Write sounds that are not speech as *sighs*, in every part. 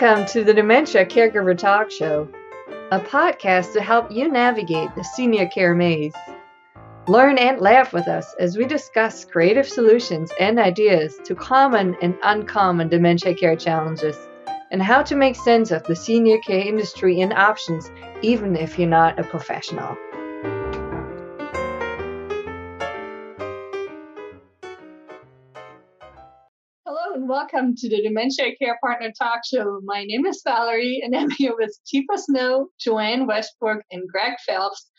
Welcome to the Dementia Caregiver Talk Show, a podcast to help you navigate the senior care maze. Learn and laugh with us as we discuss creative solutions and ideas to common and uncommon dementia care challenges and how to make sense of the senior care industry and options, even if you're not a professional. And welcome to the Dementia Care Partner Talk Show. My name is Valerie, and I'm here with Teepa Snow, Joanne Westbrook, and Greg Phelps.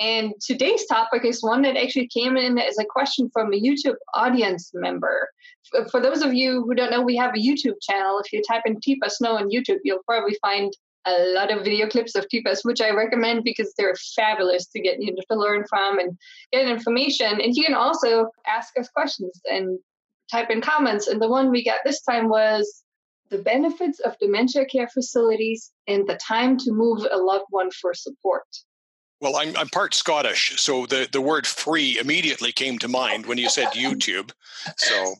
And today's topic is one that actually came in as a question from a YouTube audience member. For those of you who don't know, we have a YouTube channel. If you type in Teepa Snow on YouTube, you'll probably find a lot of video clips of Teepa's, which I recommend because they're fabulous to get you to learn from and get information. And you can also ask us questions and type in comments. And the one we got this time was the benefits of dementia care facilities and the time to move a loved one for support. Well, I'm, I'm part Scottish, so the, the word free immediately came to mind when you said *laughs* YouTube. So,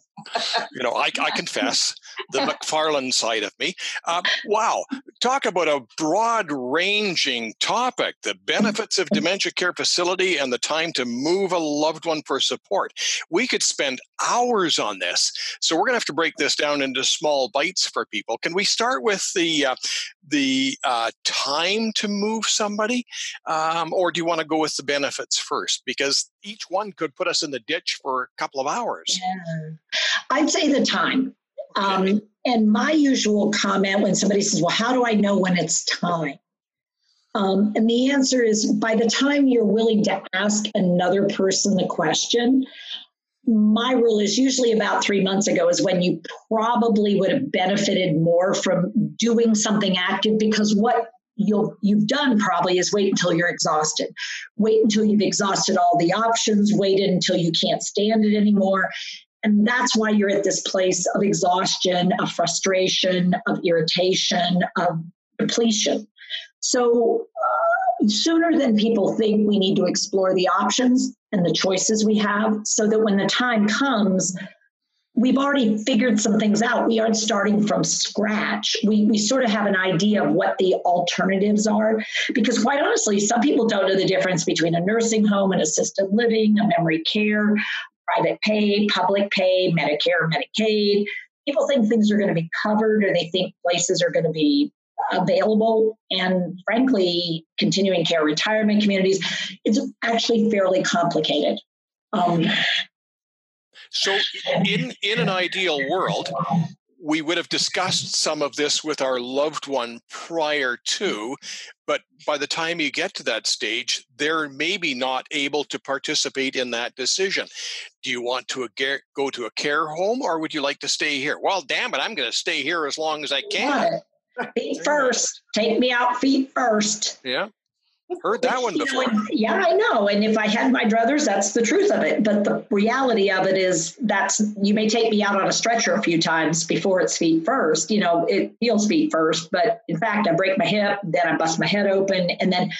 you know, I, I confess the McFarland side of me. Uh, wow, talk about a broad ranging topic the benefits of dementia care facility and the time to move a loved one for support. We could spend hours on this. So, we're going to have to break this down into small bites for people. Can we start with the, uh, the uh, time to move somebody? Um, or do you want to go with the benefits first? Because each one could put us in the ditch for a couple of hours. Yeah. I'd say the time. Um, and my usual comment when somebody says, Well, how do I know when it's time? Um, and the answer is by the time you're willing to ask another person the question, my rule is usually about three months ago is when you probably would have benefited more from doing something active because what you'll you've done probably is wait until you're exhausted wait until you've exhausted all the options wait until you can't stand it anymore and that's why you're at this place of exhaustion, of frustration, of irritation, of depletion. So, uh, sooner than people think, we need to explore the options and the choices we have so that when the time comes, we've already figured some things out. We aren't starting from scratch. We, we sort of have an idea of what the alternatives are. Because, quite honestly, some people don't know the difference between a nursing home and assisted living, a memory care, private pay, public pay, Medicare, Medicaid. People think things are going to be covered or they think places are going to be available. And frankly, continuing care retirement communities, it's actually fairly complicated. Um, so, in, in an ideal world, we would have discussed some of this with our loved one prior to, but by the time you get to that stage, they're maybe not able to participate in that decision. Do you want to go to a care home or would you like to stay here? Well, damn it, I'm going to stay here as long as I can. Feet first. Take me out feet first. Yeah. Heard that one before. yeah, I know. And if I had my druthers, that's the truth of it. But the reality of it is that's you may take me out on a stretcher a few times before it's feet first. You know, it feels feet first, but in fact, I break my hip, then I bust my head open, and then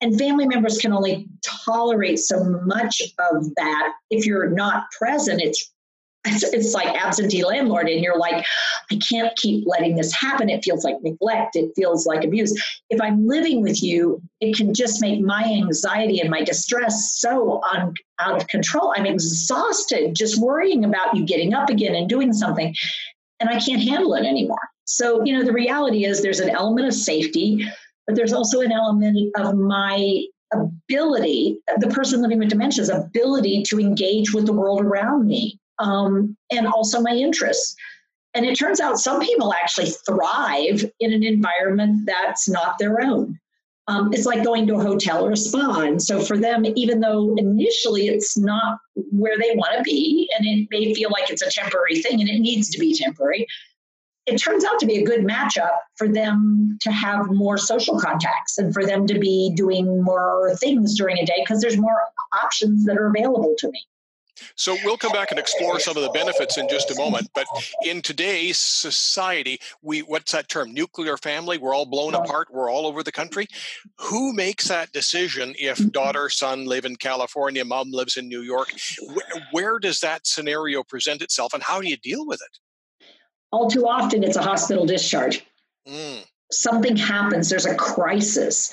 and family members can only tolerate so much of that if you're not present. It's it's, it's like absentee landlord and you're like i can't keep letting this happen. It feels like neglect. It feels like abuse. If i'm living with you it can just make my anxiety and my distress so un, out of control. I'm exhausted just worrying about you getting up again and doing something and i can't handle it anymore. So you know the reality is there's an element of safety but there's also an element of my ability the person living with dementia's ability to engage with the world around me um, and also my interests. And it turns out some people actually thrive in an environment that's not their own. Um, it's like going to a hotel or a spa. And so for them, even though initially it's not where they want to be, and it may feel like it's a temporary thing and it needs to be temporary, it turns out to be a good matchup for them to have more social contacts and for them to be doing more things during a day because there's more options that are available to me. So we'll come back and explore some of the benefits in just a moment. But in today's society, we what's that term? Nuclear family. We're all blown apart. We're all over the country. Who makes that decision if mm-hmm. daughter, son live in California, mom lives in New York? Where, where does that scenario present itself, and how do you deal with it? All too often, it's a hospital discharge. Mm. Something happens, there's a crisis,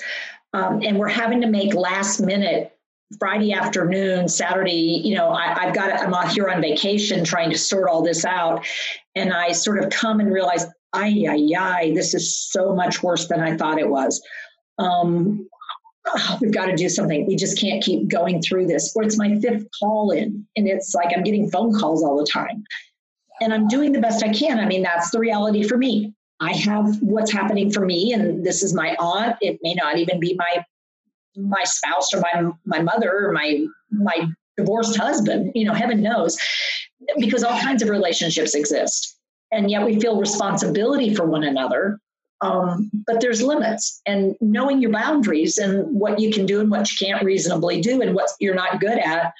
um, and we're having to make last minute Friday afternoon, Saturday, you know, I, have got, I'm out here on vacation trying to sort all this out. And I sort of come and realize, ay, ay, ay, this is so much worse than I thought it was. Um, *sighs* we've got to do something. We just can't keep going through this. Or it's my fifth call in, and it's like I'm getting phone calls all the time. And I'm doing the best I can. I mean, that's the reality for me. I have what's happening for me, and this is my aunt. It may not even be my my spouse or my my mother or my my divorced husband. You know, heaven knows, because all kinds of relationships exist, and yet we feel responsibility for one another. Um, but there's limits, and knowing your boundaries and what you can do and what you can't reasonably do, and what you're not good at,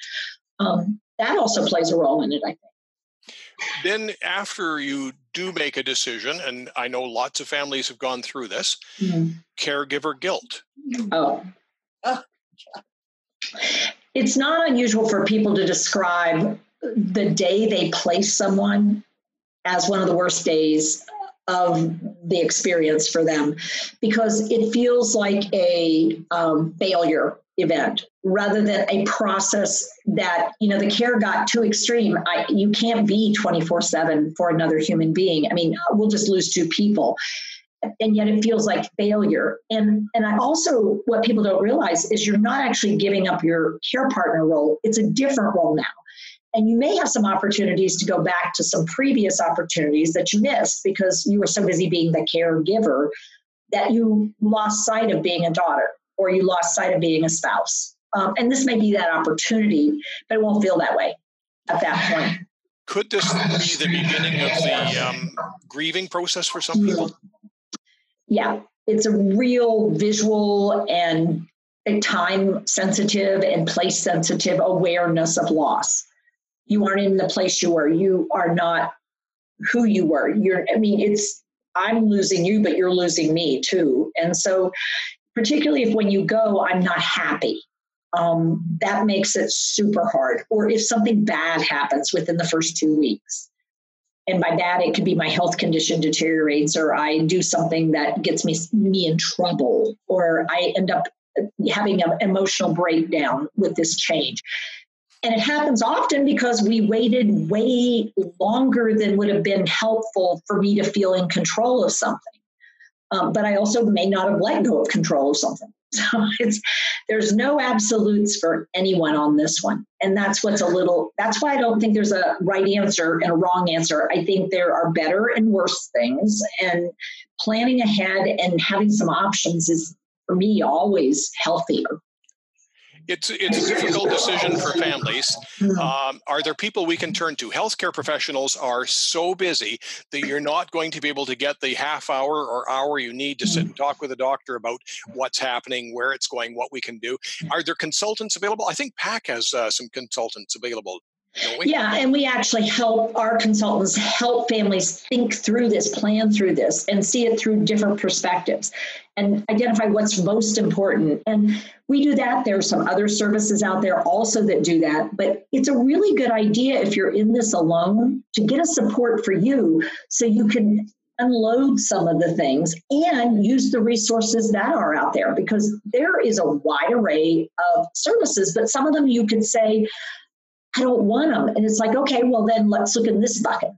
um, that also plays a role in it. I think then after you do make a decision and i know lots of families have gone through this mm-hmm. caregiver guilt oh it's not unusual for people to describe the day they place someone as one of the worst days of the experience for them because it feels like a um, failure event rather than a process that you know the care got too extreme. I, you can't be 24 7 for another human being. I mean we'll just lose two people and yet it feels like failure. And and I also what people don't realize is you're not actually giving up your care partner role. It's a different role now. And you may have some opportunities to go back to some previous opportunities that you missed because you were so busy being the caregiver that you lost sight of being a daughter or you lost sight of being a spouse. Um, and this may be that opportunity, but it won't feel that way at that point. Could this be the beginning of the um, grieving process for some people? Yeah, it's a real visual and time sensitive and place sensitive awareness of loss. You aren't in the place you were. You are not who you were. You're, I mean, it's, I'm losing you, but you're losing me too. And so, particularly if when you go, I'm not happy, um, that makes it super hard. Or if something bad happens within the first two weeks, and by that it could be my health condition deteriorates or i do something that gets me me in trouble or i end up having an emotional breakdown with this change. And it happens often because we waited way longer than would have been helpful for me to feel in control of something um, but i also may not have let go of control of something *laughs* So it's there's no absolutes for anyone on this one. And that's what's a little that's why I don't think there's a right answer and a wrong answer. I think there are better and worse things and planning ahead and having some options is for me always healthier it's it's a difficult decision for families. Um, are there people we can turn to? Healthcare professionals are so busy that you're not going to be able to get the half hour or hour you need to sit and talk with a doctor about what's happening, where it's going, what we can do. Are there consultants available? I think PAC has uh, some consultants available. Yeah, and we actually help our consultants help families think through this, plan through this, and see it through different perspectives and identify what's most important. And we do that. There are some other services out there also that do that. But it's a really good idea if you're in this alone to get a support for you so you can unload some of the things and use the resources that are out there because there is a wide array of services, but some of them you could say, I don't want them. And it's like, okay, well, then let's look in this bucket.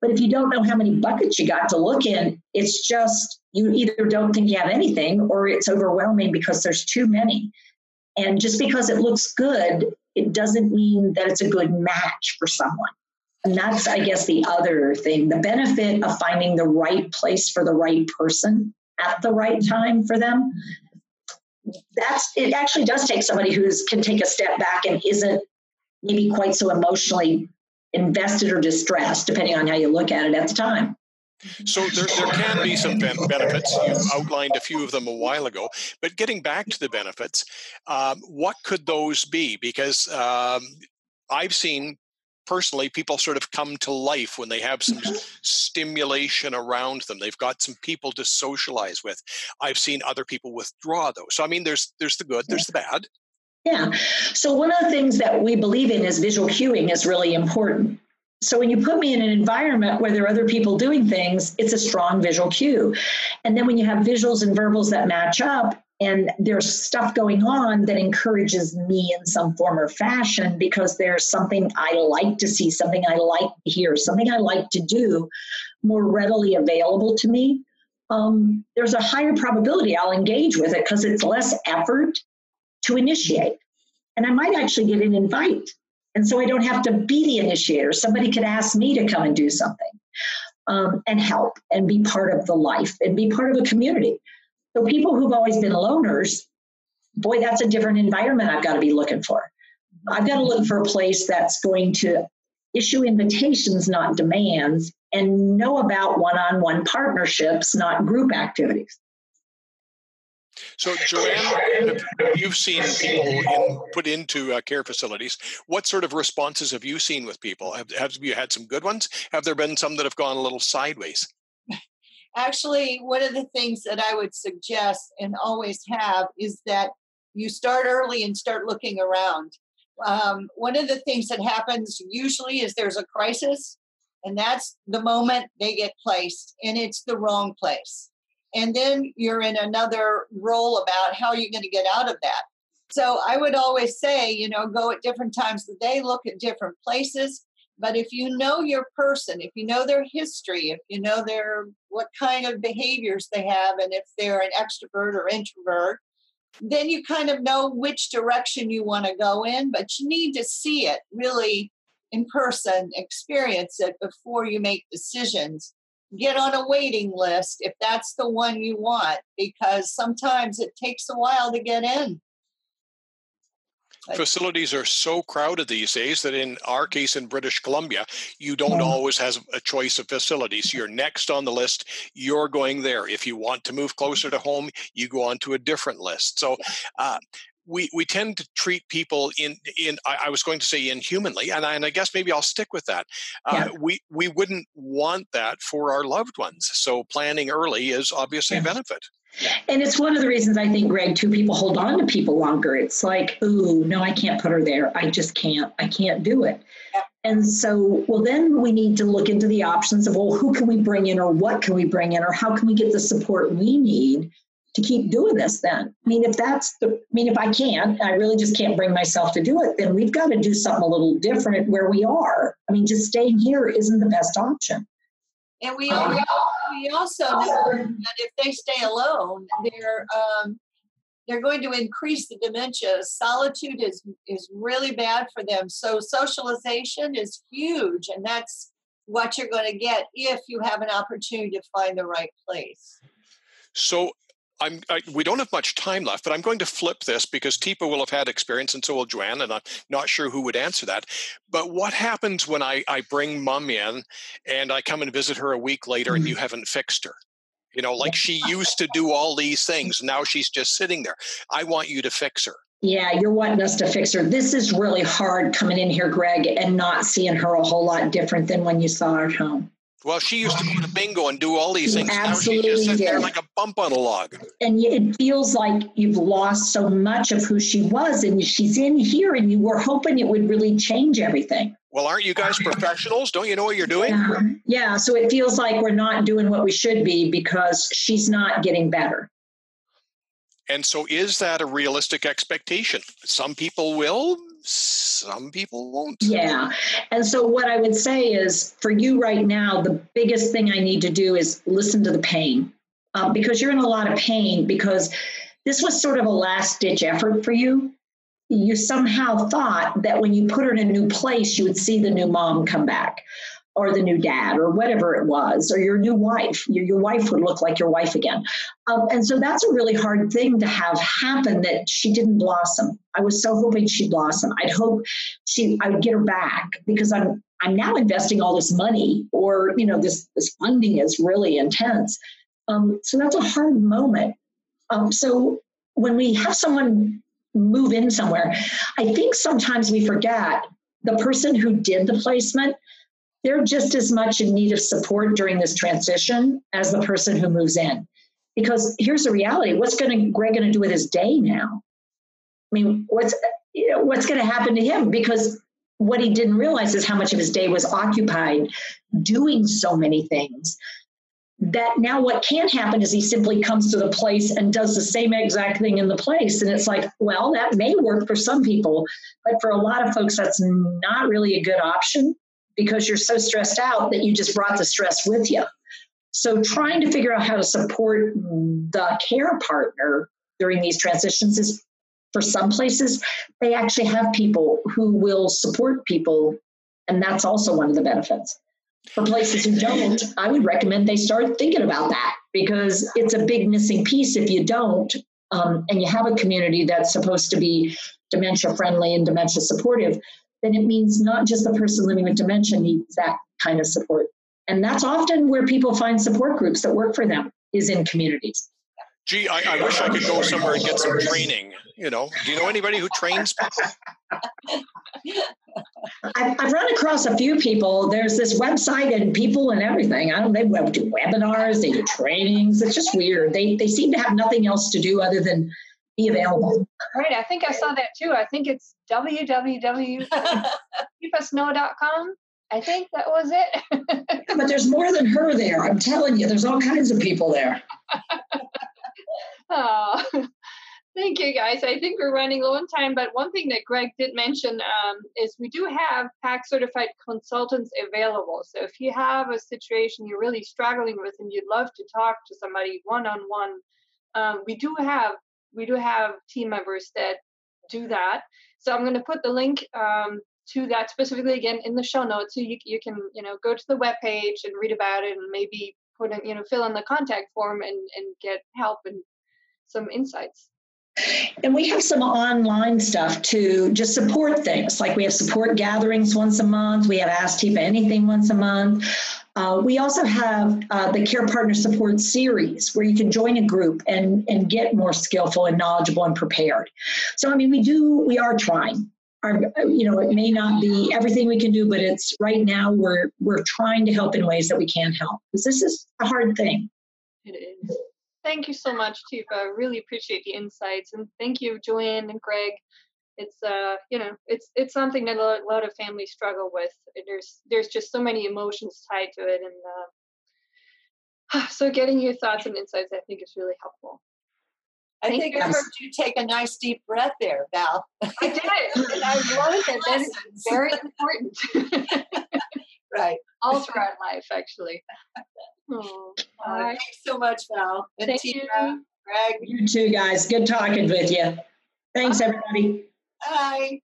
But if you don't know how many buckets you got to look in, it's just you either don't think you have anything or it's overwhelming because there's too many. And just because it looks good, it doesn't mean that it's a good match for someone. And that's, I guess, the other thing the benefit of finding the right place for the right person at the right time for them. That's it actually does take somebody who's can take a step back and isn't maybe quite so emotionally invested or distressed, depending on how you look at it at the time. So there, there can be some benefits. You outlined a few of them a while ago. But getting back to the benefits, um, what could those be? Because um, I've seen personally people sort of come to life when they have some stimulation around them. They've got some people to socialize with. I've seen other people withdraw though. So I mean, there's there's the good, there's the bad. Yeah. So one of the things that we believe in is visual cueing is really important. So when you put me in an environment where there are other people doing things, it's a strong visual cue. And then when you have visuals and verbals that match up, and there's stuff going on that encourages me in some form or fashion because there's something I like to see, something I like to hear, something I like to do more readily available to me. Um, there's a higher probability I'll engage with it because it's less effort to initiate. And I might actually get an invite. And so I don't have to be the initiator. Somebody could ask me to come and do something um, and help and be part of the life and be part of a community. So people who've always been loners, boy, that's a different environment I've got to be looking for. I've got to look for a place that's going to issue invitations, not demands, and know about one on one partnerships, not group activities. So, Joanne, you've seen people in, put into uh, care facilities. What sort of responses have you seen with people? Have, have you had some good ones? Have there been some that have gone a little sideways? Actually, one of the things that I would suggest and always have is that you start early and start looking around. Um, one of the things that happens usually is there's a crisis, and that's the moment they get placed, and it's the wrong place. And then you're in another role about how you're going to get out of that. So I would always say, you know, go at different times of the day, look at different places, but if you know your person, if you know their history, if you know their what kind of behaviors they have, and if they're an extrovert or introvert, then you kind of know which direction you want to go in. But you need to see it really in person, experience it before you make decisions. Get on a waiting list if that's the one you want, because sometimes it takes a while to get in facilities are so crowded these days that in our case in British Columbia, you don't always have a choice of facilities. You're next on the list, you're going there. If you want to move closer to home, you go on to a different list. So uh, we, we tend to treat people in in I, I was going to say inhumanly, and I, and I guess maybe I'll stick with that. Uh, yeah. We we wouldn't want that for our loved ones. So planning early is obviously a benefit. And it's one of the reasons I think, Greg, too, people hold on to people longer. It's like, ooh, no, I can't put her there. I just can't. I can't do it. And so, well, then we need to look into the options of, well, who can we bring in or what can we bring in or how can we get the support we need to keep doing this then? I mean, if that's the, I mean, if I can't, I really just can't bring myself to do it, then we've got to do something a little different where we are. I mean, just staying here isn't the best option. And we, um, we also know that if they stay alone, they're um, they're going to increase the dementia. Solitude is is really bad for them. So socialization is huge, and that's what you're going to get if you have an opportunity to find the right place. So I'm, I, we don't have much time left, but I'm going to flip this because Teepa will have had experience and so will Joanne, and I'm not sure who would answer that. But what happens when I, I bring mom in and I come and visit her a week later and you mm-hmm. haven't fixed her? You know, like she used to do all these things. Now she's just sitting there. I want you to fix her. Yeah, you're wanting us to fix her. This is really hard coming in here, Greg, and not seeing her a whole lot different than when you saw her at home. Well, she used to go to bingo and do all these things. Absolutely now she just sits there like a bump on a log. And it feels like you've lost so much of who she was, and she's in here, and you were hoping it would really change everything. Well, aren't you guys professionals? Don't you know what you're doing? Yeah. yeah. So it feels like we're not doing what we should be because she's not getting better. And so, is that a realistic expectation? Some people will, some people won't. Yeah. And so, what I would say is for you right now, the biggest thing I need to do is listen to the pain um, because you're in a lot of pain because this was sort of a last ditch effort for you. You somehow thought that when you put her in a new place, you would see the new mom come back or the new dad or whatever it was or your new wife your, your wife would look like your wife again. Um, and so that's a really hard thing to have happen that she didn't blossom. I was so hoping she'd blossom. I'd hope she i would get her back because i'm i'm now investing all this money or you know this this funding is really intense. Um, so that's a hard moment. Um, so when we have someone move in somewhere i think sometimes we forget the person who did the placement they're just as much in need of support during this transition as the person who moves in. Because here's the reality: what's going to Greg going to do with his day now? I mean, what's you know, what's going to happen to him? Because what he didn't realize is how much of his day was occupied doing so many things that now what can happen is he simply comes to the place and does the same exact thing in the place and it's like well that may work for some people but for a lot of folks that's not really a good option because you're so stressed out that you just brought the stress with you so trying to figure out how to support the care partner during these transitions is for some places they actually have people who will support people and that's also one of the benefits for places who don't, I would recommend they start thinking about that because it's a big missing piece if you don't. Um, and you have a community that's supposed to be dementia friendly and dementia supportive, then it means not just the person living with dementia needs that kind of support. And that's often where people find support groups that work for them is in communities. Gee, I, I wish I could go somewhere and get some training. You know, do you know anybody who trains people? *laughs* I've, I've run across a few people. There's this website and people and everything. I don't. They do webinars. They do trainings. It's just weird. They they seem to have nothing else to do other than be available. Right. I think I saw that too. I think it's www.teepasnow.com. I think that was it. but there's more than her there. I'm telling you, there's all kinds of people there. *laughs* oh. Thank you, guys. I think we're running low on time, but one thing that Greg did mention um, is we do have PAC certified consultants available. So if you have a situation you're really struggling with and you'd love to talk to somebody one on one, we do have we do have team members that do that. So I'm going to put the link um, to that specifically again in the show notes, so you you can you know go to the web page and read about it and maybe put in you know fill in the contact form and and get help and some insights. And we have some online stuff to just support things. Like we have support gatherings once a month. We have Ask Teepa Anything once a month. Uh, we also have uh, the Care Partner Support Series where you can join a group and, and get more skillful and knowledgeable and prepared. So, I mean, we do, we are trying. Our, you know, it may not be everything we can do, but it's right now we're we're trying to help in ways that we can help because this is a hard thing. It is. Thank you so much, Teepa. Really appreciate the insights, and thank you, Joanne and Greg. It's uh, you know, it's it's something that a lot of families struggle with. There's there's just so many emotions tied to it, and uh, *sighs* so getting your thoughts and insights, I think, is really helpful. I Thank think. I heard you take a nice deep breath there, Val. I did, and I love it. That is very important. *laughs* right. All throughout life, actually. Oh, uh, thanks so much, Val. And Thank Tina, you. Greg. You too, guys. Good talking with you. Thanks, everybody. Bye.